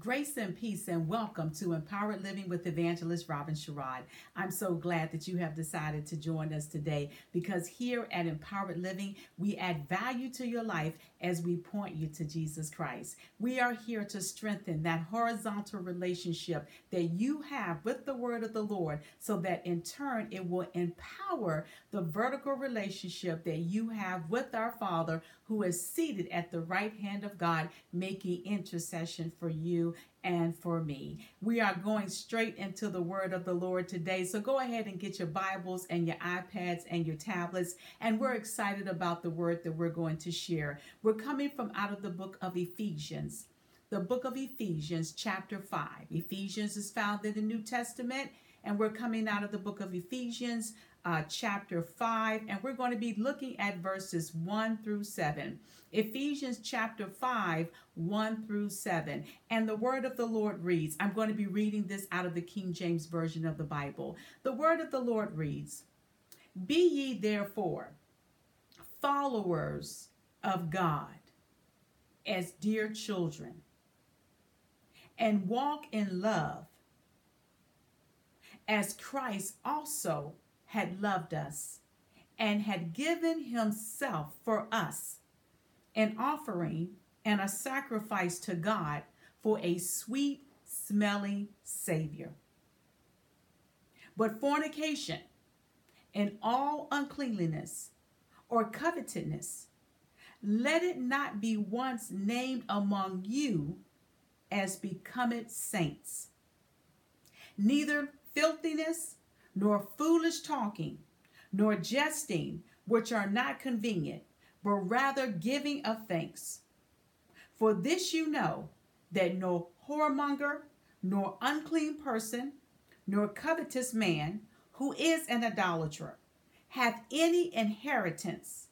Grace and peace, and welcome to Empowered Living with Evangelist Robin Sherrod. I'm so glad that you have decided to join us today because here at Empowered Living, we add value to your life as we point you to Jesus Christ. We are here to strengthen that horizontal relationship that you have with the Word of the Lord so that in turn it will empower the vertical relationship that you have with our Father who is seated at the right hand of God, making intercession for you and for me. We are going straight into the word of the Lord today. So go ahead and get your Bibles and your iPads and your tablets. And we're excited about the word that we're going to share. We're coming from out of the book of Ephesians. The book of Ephesians, chapter 5. Ephesians is found in the New Testament, and we're coming out of the book of Ephesians, uh, chapter 5, and we're going to be looking at verses 1 through 7. Ephesians chapter 5, 1 through 7. And the word of the Lord reads I'm going to be reading this out of the King James Version of the Bible. The word of the Lord reads Be ye therefore followers of God as dear children, and walk in love as Christ also had loved us and had given himself for us, an offering and a sacrifice to God for a sweet smelling Savior. But fornication and all uncleanliness or covetousness, let it not be once named among you as becometh saints. Neither filthiness nor foolish talking, nor jesting, which are not convenient, but rather giving of thanks. For this you know that no whoremonger, nor unclean person, nor covetous man, who is an idolater, hath any inheritance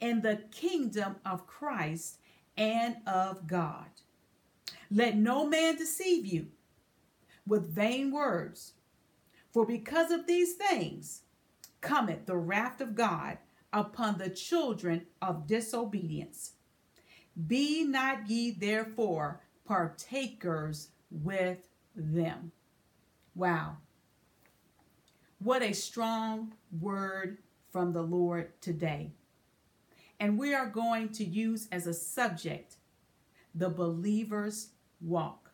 in the kingdom of Christ and of God. Let no man deceive you with vain words for because of these things cometh the wrath of God upon the children of disobedience. Be not ye therefore partakers with them. Wow. What a strong word from the Lord today. And we are going to use as a subject the believer's walk.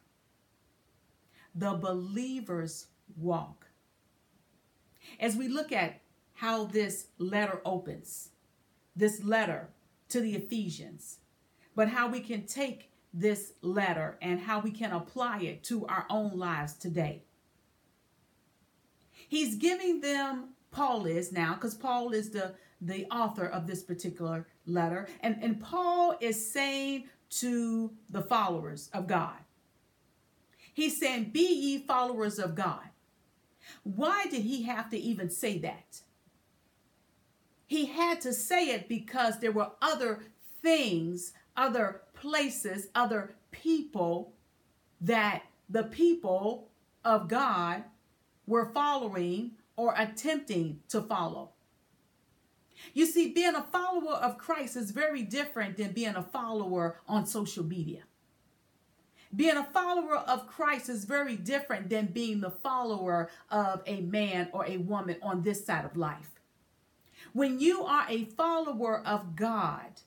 The believer's walk as we look at how this letter opens, this letter to the Ephesians, but how we can take this letter and how we can apply it to our own lives today. He's giving them, Paul is now, because Paul is the, the author of this particular letter, and, and Paul is saying to the followers of God, He's saying, Be ye followers of God. Why did he have to even say that? He had to say it because there were other things, other places, other people that the people of God were following or attempting to follow. You see, being a follower of Christ is very different than being a follower on social media. Being a follower of Christ is very different than being the follower of a man or a woman on this side of life. When you are a follower of God,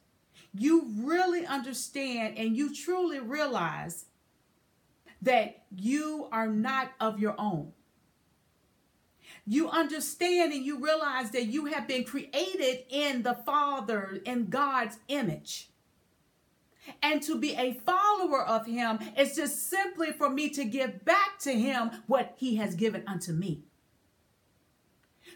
you really understand and you truly realize that you are not of your own. You understand and you realize that you have been created in the Father, in God's image. And to be a follower of him is just simply for me to give back to him what he has given unto me.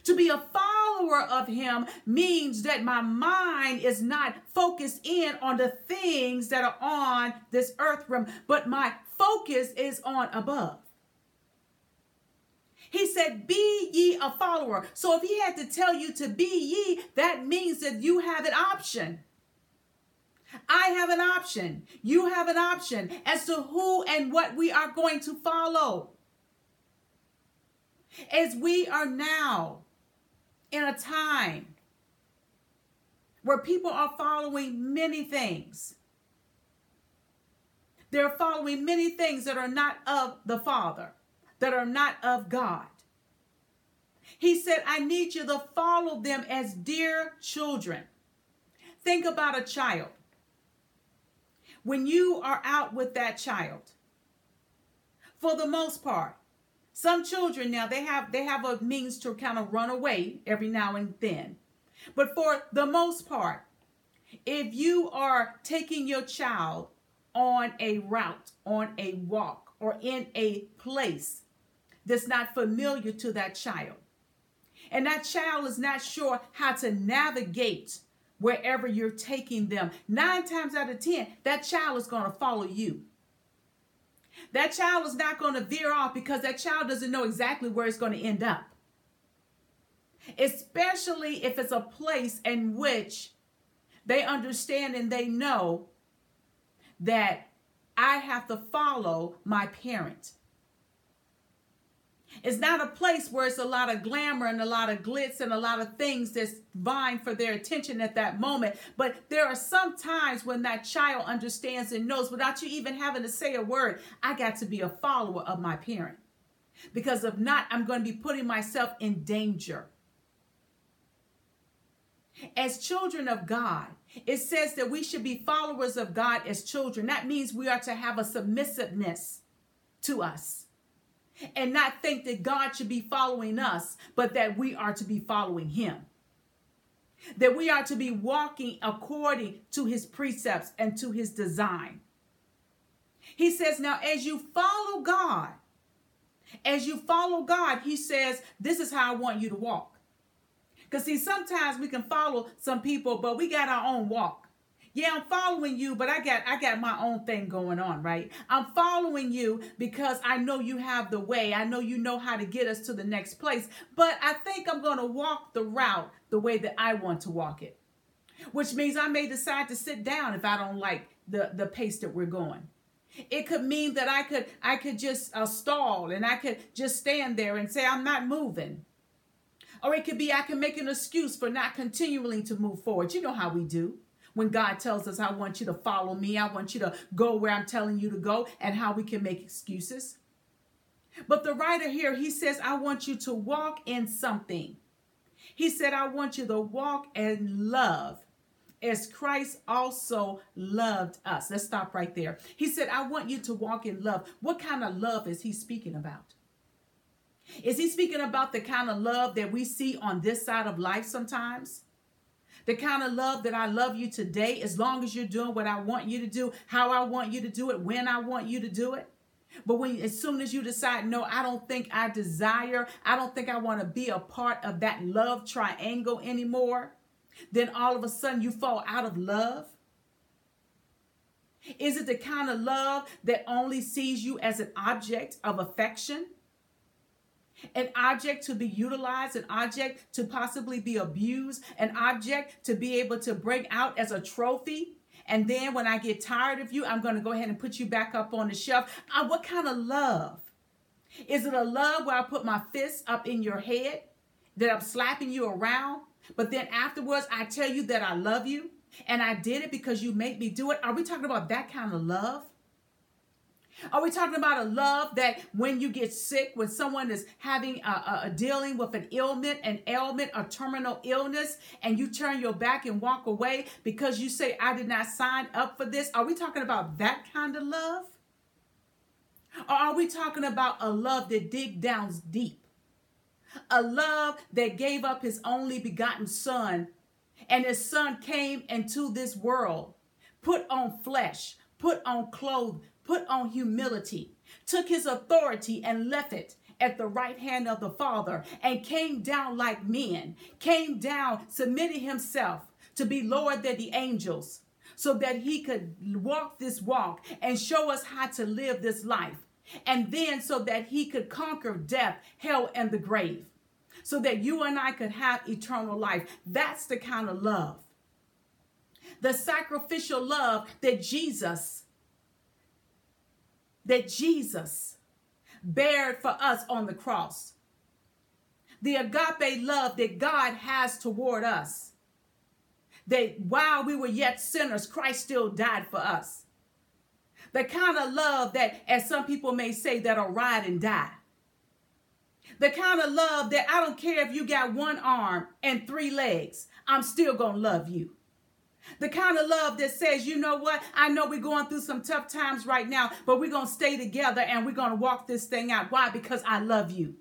To be a follower of him means that my mind is not focused in on the things that are on this earth realm, but my focus is on above. He said, Be ye a follower. So if he had to tell you to be ye, that means that you have an option. I have an option. You have an option as to who and what we are going to follow. As we are now in a time where people are following many things. They're following many things that are not of the Father, that are not of God. He said, I need you to follow them as dear children. Think about a child. When you are out with that child, for the most part, some children now they have they have a means to kind of run away every now and then. But for the most part, if you are taking your child on a route, on a walk, or in a place that's not familiar to that child, and that child is not sure how to navigate wherever you're taking them, nine times out of ten, that child is going to follow you. That child is not going to veer off because that child doesn't know exactly where it's going to end up. Especially if it's a place in which they understand and they know that I have to follow my parent. It's not a place where it's a lot of glamour and a lot of glitz and a lot of things that's vying for their attention at that moment. But there are some times when that child understands and knows without you even having to say a word, I got to be a follower of my parent. Because if not, I'm going to be putting myself in danger. As children of God, it says that we should be followers of God as children. That means we are to have a submissiveness to us and not think that God should be following us, but that we are to be following Him. That we are to be walking according to His precepts and to His design. He says, Now, as you follow God, as you follow God, He says, This is how I want you to walk. Because, see, sometimes we can follow some people, but we got our own walk. Yeah, I'm following you, but I got I got my own thing going on, right? I'm following you because I know you have the way. I know you know how to get us to the next place, but I think I'm going to walk the route the way that I want to walk it. Which means I may decide to sit down if I don't like the the pace that we're going. It could mean that I could I could just uh, stall and I could just stand there and say I'm not moving. Or it could be I can make an excuse for not continuing to move forward. You know how we do. When God tells us, I want you to follow me, I want you to go where I'm telling you to go, and how we can make excuses. But the writer here, he says, I want you to walk in something. He said, I want you to walk in love as Christ also loved us. Let's stop right there. He said, I want you to walk in love. What kind of love is he speaking about? Is he speaking about the kind of love that we see on this side of life sometimes? The kind of love that I love you today, as long as you're doing what I want you to do, how I want you to do it, when I want you to do it. But when as soon as you decide, no, I don't think I desire, I don't think I want to be a part of that love triangle anymore, then all of a sudden you fall out of love. Is it the kind of love that only sees you as an object of affection? An object to be utilized, an object to possibly be abused, an object to be able to bring out as a trophy. And then when I get tired of you, I'm going to go ahead and put you back up on the shelf. Uh, what kind of love? Is it a love where I put my fist up in your head, that I'm slapping you around, but then afterwards I tell you that I love you and I did it because you made me do it? Are we talking about that kind of love? Are we talking about a love that when you get sick, when someone is having a, a, a, dealing with an ailment, an ailment, a terminal illness, and you turn your back and walk away because you say, I did not sign up for this? Are we talking about that kind of love? Or are we talking about a love that dig down deep? A love that gave up his only begotten son, and his son came into this world, put on flesh, put on clothes, put on humility, took his authority and left it at the right hand of the Father, and came down like men, came down, submitting himself to be lower than the angels, so that he could walk this walk and show us how to live this life. And then so that he could conquer death, hell, and the grave, so that you and I could have eternal life. That's the kind of love. The sacrificial love that Jesus that Jesus bared for us on the cross. The agape love that God has toward us. That while we were yet sinners, Christ still died for us. The kind of love that, as some people may say, that'll ride and die. The kind of love that I don't care if you got one arm and three legs, I'm still to love you. The kind of love that says, you know what? I know we're going through some tough times right now, but we're going to stay together and we're going to walk this thing out. Why? Because I love you.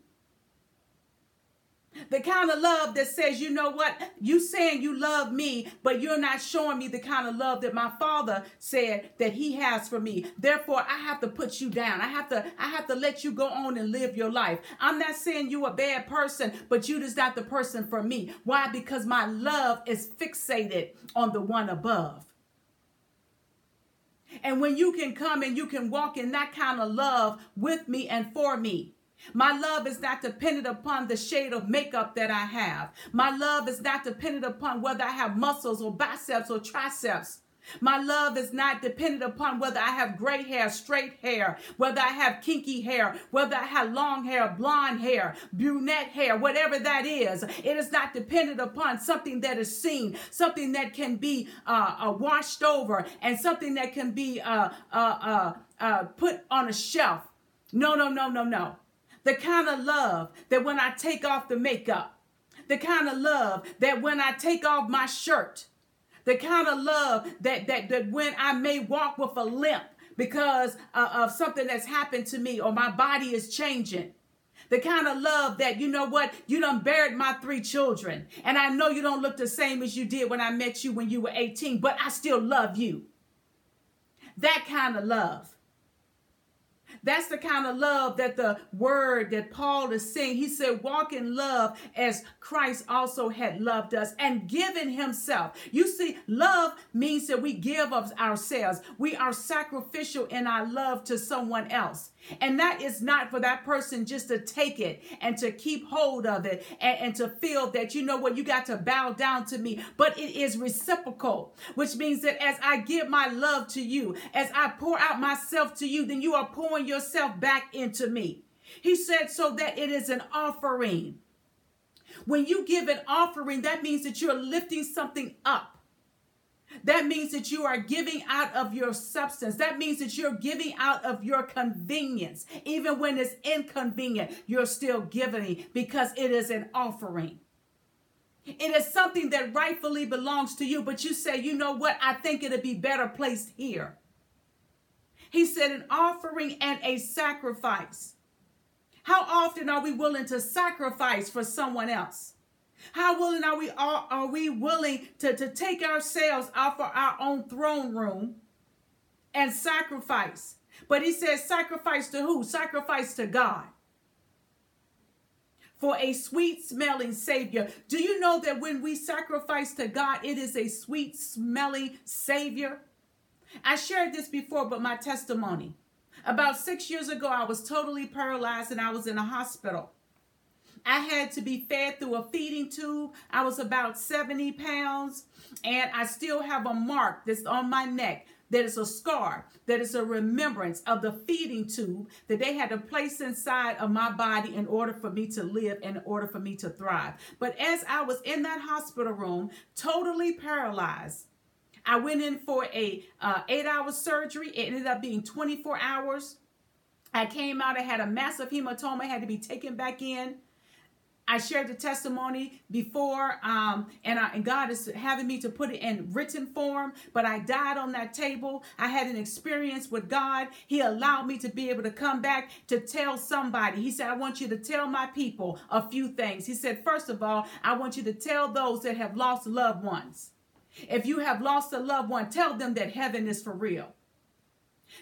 The kind of love that says, you know what, you saying you love me, but you're not showing me the kind of love that my father said that he has for me. Therefore, I have to put you down. I have to, I have to let you go on and live your life. I'm not saying you a bad person, but you just not the person for me. Why? Because my love is fixated on the one above. And when you can come and you can walk in that kind of love with me and for me, my love is not dependent upon the shade of makeup that I have. My love is not dependent upon whether I have muscles or biceps or triceps. My love is not dependent upon whether I have gray hair, straight hair, whether I have kinky hair, whether I have long hair, blonde hair, brunette hair, whatever that is. It is not dependent upon something that is seen, something that can be uh, uh, washed over, and something that can be uh, uh, uh, uh put on a shelf. No, no, no, no, no the kind of love that when I take off the makeup, the kind of love that when I take off my shirt, the kind of love that that, that when I may walk with a limp because uh, of something that's happened to me or my body is changing. The kind of love that, you know what, you done buried my three children. And I know you don't look the same as you did when I met you when you were 18, but I still love you. That kind of love. That's the kind of love that the word that Paul is saying. He said, walk in love as Christ also had loved us and given himself. You see, love means that we give of ourselves. We are sacrificial in our love to someone else. And that is not for that person just to take it and to keep hold of it and, and, to feel that, you know what, you got to bow down to me. But it is reciprocal, which means that as I give my love to you, as I pour out myself to you, then you are pouring yourself back into me. He said, so that it is an offering. When you give an offering, that means that you're lifting something up. That means that you are giving out of your substance. That means that you're giving out of your convenience. Even when it's inconvenient, you're still giving because it is an offering. It is something that rightfully belongs to you, but you say, you know what? I think it'd be better placed here. He said, an offering and a sacrifice. How often are we willing to sacrifice for someone else? How willing are we are, are we willing to, to take ourselves out for our own throne room and sacrifice? But he says sacrifice to who? Sacrifice to God. For a sweet smelling Savior. Do you know that when we sacrifice to God, it is a sweet smelling Savior? I shared this before, but my testimony. About six years ago, I was totally paralyzed and I was in a hospital. I had to be fed through a feeding tube. I was about 70 pounds, and I still have a mark that's on my neck that is a scar, that is a remembrance of the feeding tube that they had to place inside of my body in order for me to live, in order for me to thrive. But as I was in that hospital room, totally paralyzed, I went in for a uh, eight-hour surgery. It ended up being 24 hours. I came out. I had a massive hematoma. had to be taken back in. I shared the testimony before, um, and, I, and God is having me to put it in written form. But I died on that table. I had an experience with God. He allowed me to be able to come back to tell somebody. He said, I want you to tell my people a few things. He said, First of all, I want you to tell those that have lost loved ones. If you have lost a loved one, tell them that heaven is for real.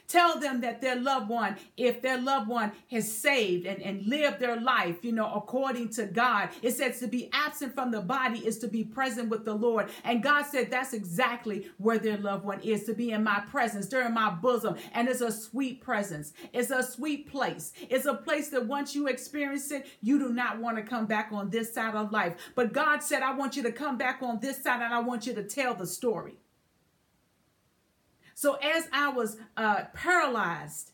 Tell them that their loved one, if their loved one has saved and, and lived their life, you know, according to God, it says to be absent from the body is to be present with the Lord. And God said that's exactly where their loved one is to be in my presence, during my bosom. And it's a sweet presence, it's a sweet place. It's a place that once you experience it, you do not want to come back on this side of life. But God said, I want you to come back on this side and I want you to tell the story. So as I was uh, paralyzed,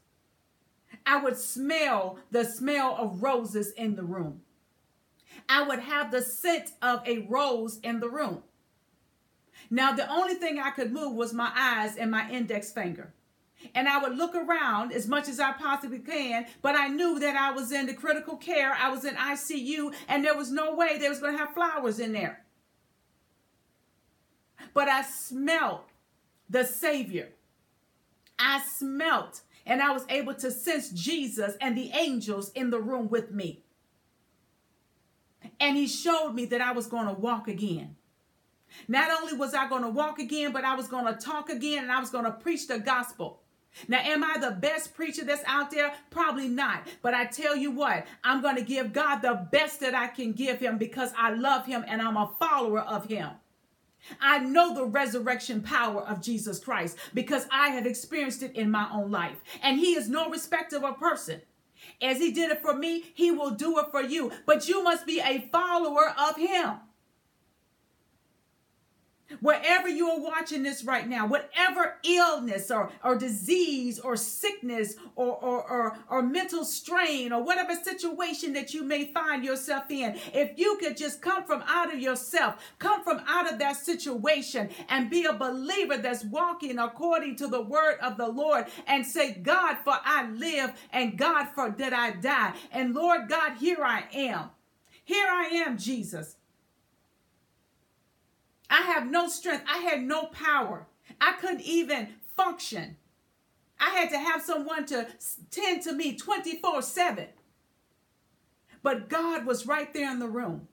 I would smell the smell of roses in the room. I would have the scent of a rose in the room. Now, the only thing I could move was my eyes and my index finger. and I would look around as much as I possibly can, but I knew that I was in the critical care, I was in ICU, and there was no way they was going to have flowers in there. But I smelled the Savior. I smelt and I was able to sense Jesus and the angels in the room with me. And he showed me that I was going to walk again. Not only was I going to walk again, but I was going to talk again and I was going to preach the gospel. Now, am I the best preacher that's out there? Probably not. But I tell you what, I'm going to give God the best that I can give him because I love him and I'm a follower of him. I know the resurrection power of Jesus Christ because I have experienced it in my own life. And he is no respecter of person. As he did it for me, he will do it for you. But you must be a follower of him. Wherever you are watching this right now, whatever illness or, or disease or sickness or, or, or, or mental strain or whatever situation that you may find yourself in, if you could just come from out of yourself, come from out of that situation and be a believer that's walking according to the word of the Lord and say, God, for I live and God, for that I die. And Lord God, here I am. Here I am, Jesus. I have no strength. I had no power. I couldn't even function. I had to have someone to tend to me 24 7. But God was right there in the room.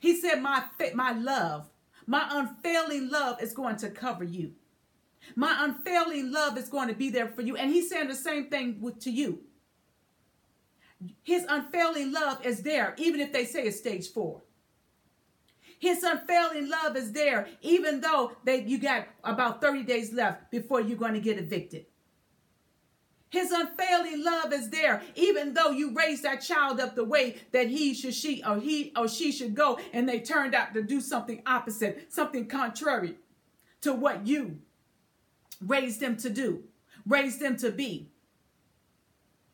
He said, My, my love, my unfailing love is going to cover you. My unfailing love is going to be there for you. And he's saying the same thing with, to you. His unfailing love is there, even if they say it's stage four. His unfailing love is there, even though that you got about 30 days left before you're going to get evicted. His unfailing love is there, even though you raised that child up the way that he should, she, or he or she should go, and they turned out to do something opposite, something contrary to what you raised them to do, raised them to be.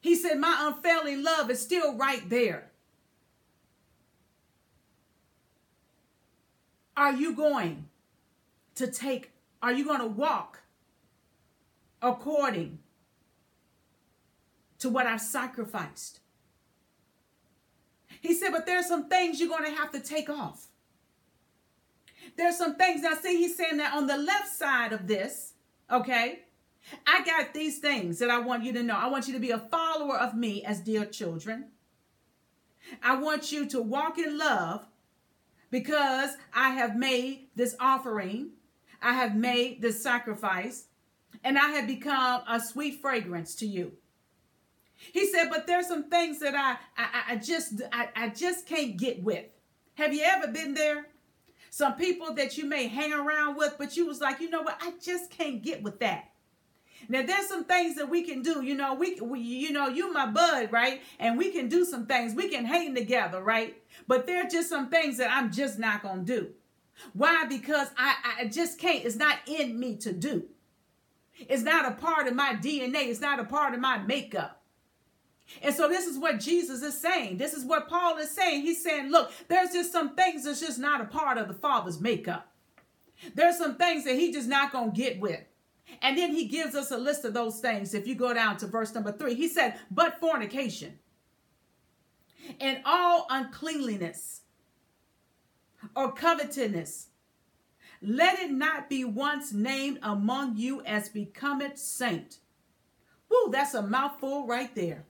He said, My um, unfailing love is still right there. Are you going to take, are you going to walk according to what I've sacrificed? He said, but there's some things you're going to have to take off. There's some things. Now, see, he's saying that on the left side of this, okay, I got these things that I want you to know. I want you to be a follower of me as dear children. I want you to walk in love because I have made this offering, I have made this sacrifice, and I have become a sweet fragrance to you. He said, but there's some things that I I, I just I, I just can't get with. Have you ever been there? Some people that you may hang around with, but you was like, you know what, I just can't get with that. Now there's some things that we can do. You know, we, we you know, you my bud, right? And we can do some things. We can hang together, right? But there are just some things that I'm just not gonna do. Why? Because I, I just can't. It's not in me to do. It's not a part of my DNA. It's not a part of my makeup. And so this is what Jesus is saying. This is what Paul is saying. He's saying, look, there's just some things that's just not a part of the Father's makeup. There's some things that he just not going to get with. And then he gives us a list of those things. If you go down to verse number three, he said, but fornication and all uncleanliness or covetousness. Let it not be once named among you as becometh saint. Woo, that's a mouthful right there.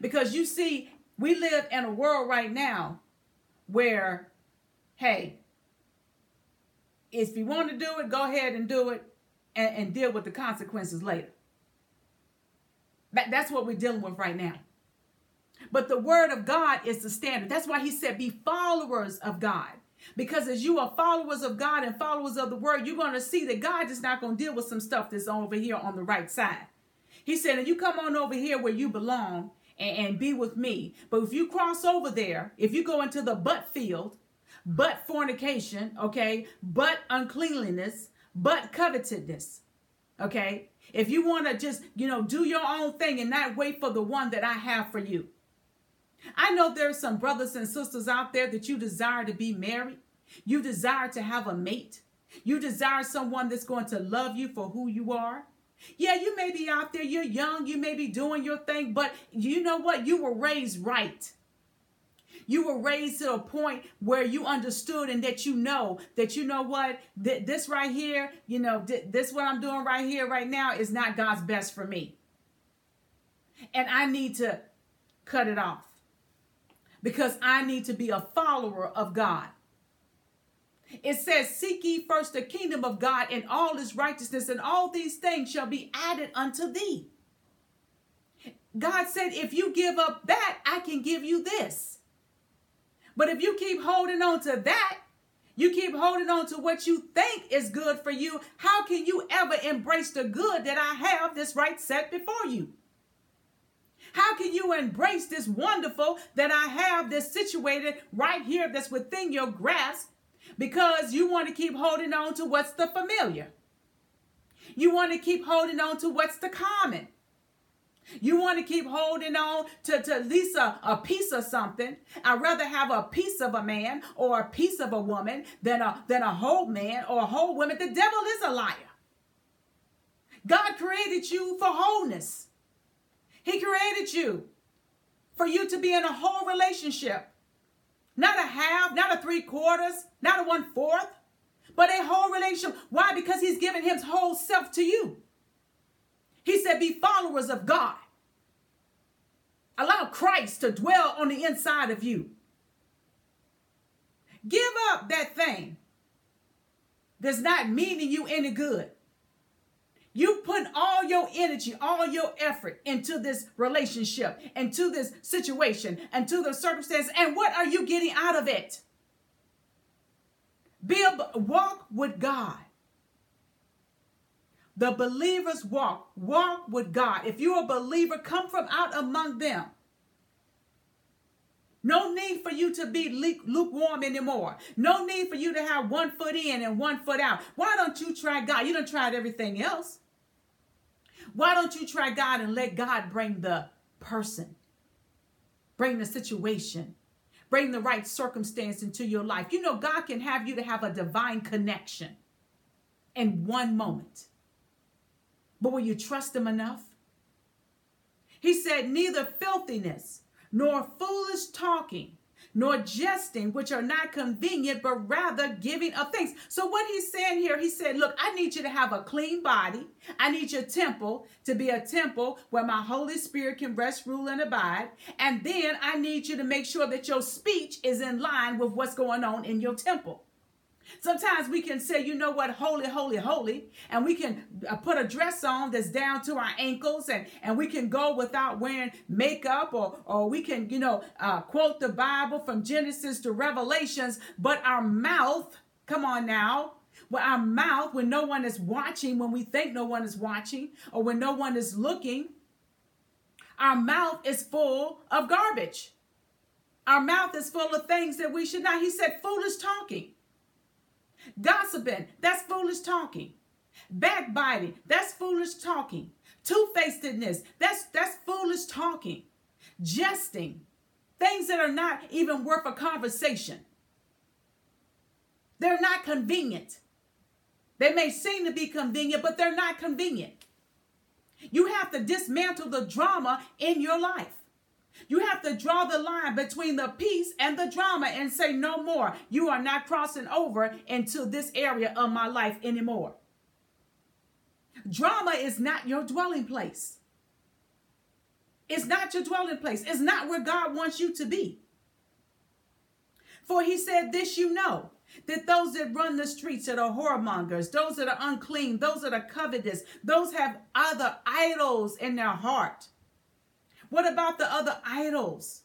Because you see, we live in a world right now where, hey, if you want to do it, go ahead and do it and, and deal with the consequences later. That, that's what we're dealing with right now. But the word of God is the standard. That's why he said, be followers of God. Because as you are followers of God and followers of the word, you're going to see that God is not going to deal with some stuff that's over here on the right side. He said, and you come on over here where you belong and, and be with me. But if you cross over there, if you go into the butt field, but fornication, okay, but uncleanliness, but covetousness. Okay? If you want to just, you know, do your own thing and not wait for the one that I have for you. I know there's some brothers and sisters out there that you desire to be married. You desire to have a mate. You desire someone that's going to love you for who you are. Yeah, you may be out there, you're young, you may be doing your thing, but you know what? You were raised right. You were raised to a point where you understood and that you know that you know what th- this right here, you know, th- this what I'm doing right here, right now is not God's best for me. And I need to cut it off because I need to be a follower of God. It says, Seek ye first the kingdom of God and all his righteousness, and all these things shall be added unto thee. God said, If you give up that, I can give you this. But if you keep holding on to that, you keep holding on to what you think is good for you, how can you ever embrace the good that I have this right set before you? How can you embrace this wonderful that I have this situated right here that's within your grasp because you want to keep holding on to what's the familiar? You want to keep holding on to what's the common. You want to keep holding on to, to at least a, a piece of something. I'd rather have a piece of a man or a piece of a woman than a, than a whole man or a whole woman. The devil is a liar. God created you for wholeness. He created you for you to be in a whole relationship. Not a half, not a three quarters, not a one fourth, but a whole relationship. Why? Because he's given his whole self to you. He said, Be followers of God. Allow Christ to dwell on the inside of you. Give up that thing that's not meaning you any good. You put all your energy, all your effort into this relationship, into this situation, into the circumstance, and what are you getting out of it? Be a, walk with God. The believers walk. Walk with God. If you're a believer, come from out among them. No need for you to be lukewarm anymore. No need for you to have one foot in and one foot out. Why don't you try God? You don't tried everything else. Why don't you try God and let God bring the person, bring the situation, bring the right circumstance into your life? You know, God can have you to have a divine connection in one moment. But will you trust him enough? He said, neither filthiness nor foolish talking nor jesting, which are not convenient, but rather giving of thanks. So, what he's saying here, he said, Look, I need you to have a clean body. I need your temple to be a temple where my Holy Spirit can rest, rule, and abide. And then I need you to make sure that your speech is in line with what's going on in your temple. Sometimes we can say, you know what, holy, holy, holy, and we can uh, put a dress on that's down to our ankles, and, and we can go without wearing makeup, or, or we can, you know, uh, quote the Bible from Genesis to Revelations, but our mouth, come on now, well, our mouth, when no one is watching, when we think no one is watching, or when no one is looking, our mouth is full of garbage. Our mouth is full of things that we should not. He said, foolish talking. Gossiping, that's foolish talking. Backbiting, that's foolish talking. Two-facedness, that's that's foolish talking. Jesting, things that are not even worth a conversation. They're not convenient. They may seem to be convenient, but they're not convenient. You have to dismantle the drama in your life. You have to draw the line between the peace and the drama and say, no more. You are not crossing over into this area of my life anymore. Drama is not your dwelling place. It's not your dwelling place. It's not where God wants you to be. For he said, This you know, that those that run the streets that are whoremongers, those that are unclean, those that are covetous, those have other idols in their heart. What about the other idols?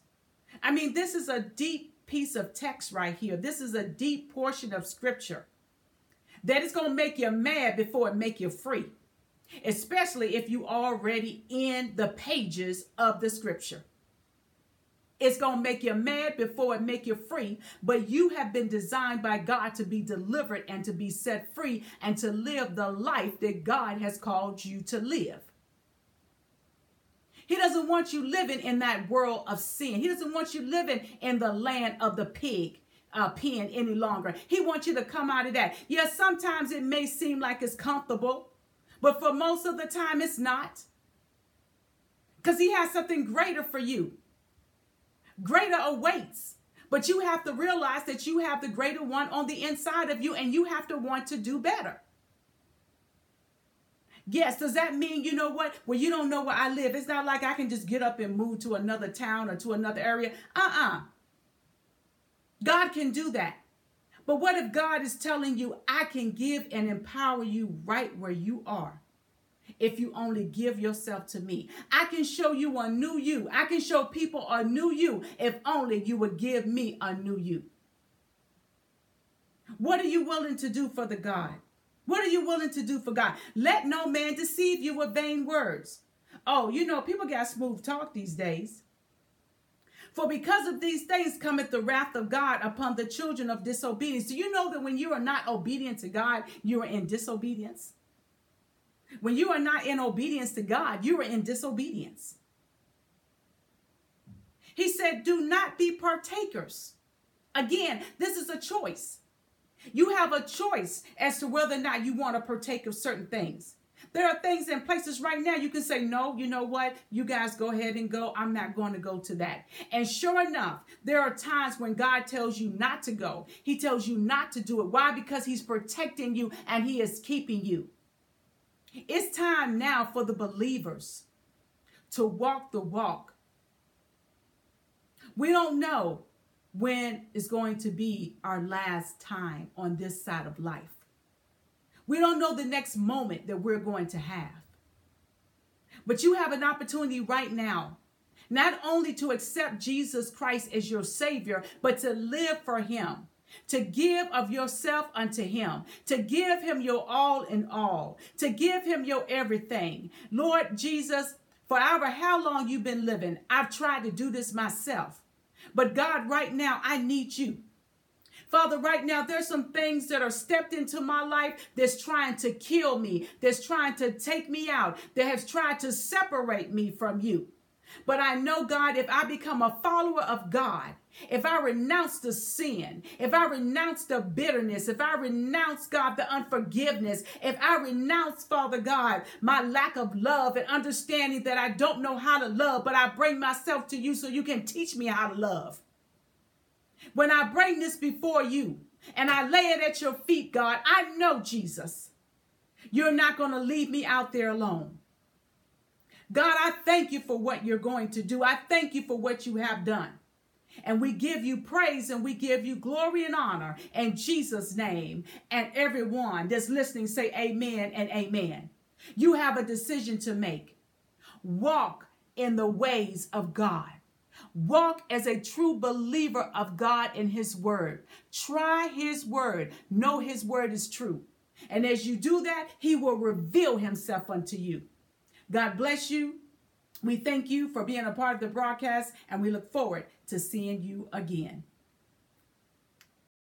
I mean, this is a deep piece of text right here. This is a deep portion of scripture that is going to make you mad before it make you free, especially if you already in the pages of the scripture. It's going to make you mad before it make you free, but you have been designed by God to be delivered and to be set free and to live the life that God has called you to live. He doesn't want you living in that world of sin. He doesn't want you living in the land of the pig uh, pen any longer. He wants you to come out of that. Yes, sometimes it may seem like it's comfortable, But for most of the time, it's not. Because He has something greater for you. Greater awaits. But you have to realize that you have the greater one on the inside of you and you have to want to do better. Yes, does that mean, you know what? Well, you don't know where I live. It's not like I can just get up and move to another town or to another area. Uh uh-uh. uh God can do that. But what if God is telling you, I can give and empower you right where you are? If you only give yourself to me, I can show you a new you. I can show people a new you if only you would give me a new you. What are you willing to do for the God? What are you willing to do for God? Let no man deceive you with vain words. Oh, you know, people got smooth talk these days. For because of these things cometh the wrath of God upon the children of disobedience. Do you know that when you are not obedient to God, you are in disobedience? When you are not in obedience to God, you are in disobedience. He said, Do not be partakers. Again, this is a choice. You have a choice as to whether or not you want to partake of certain things. There are things in places right now you can say, No, you know what? You guys go ahead and go. I'm not going to go to that. And sure enough, there are times when God tells you not to go. He tells you not to do it. Why? Because He's protecting you and He is keeping you. It's time now for the believers to walk the walk. We don't know when is going to be our last time on this side of life. We don't know the next moment that we're going to have. But you have an opportunity right now, not only to accept Jesus Christ as your Savior, but to live for Him, to give of yourself unto Him, to give Him your all in all, to give Him your everything. Lord Jesus, for however how long you've been living, I've tried to do this myself. But God, right now, I need you. Father, right now, there's some things that are stepped into my life that's trying to kill me, that's trying to take me out, that has tried to separate me from you. But I know, God, if I become a follower of God, if I renounce the sin, if I renounce the bitterness, if I renounce, God, the unforgiveness, if I renounce, Father God, my lack of love and understanding that I don't know how to love, but I bring myself to you so you can teach me how to love. When I bring this before you and I lay it at your feet, God, I know, Jesus, you're not going to leave me out there alone. God, I thank you for what you're going to do. I thank you for what you have done. And we give you praise and we give you glory and honor in Jesus' name. And everyone that's listening say amen and amen. You have a decision to make. Walk in the ways of God. Walk as a true believer of God and His Word. Try His Word. Know His Word is true. And as you do that, He will reveal Himself unto you. God bless you. We thank you for being a part of the broadcast and we look forward to seeing you again.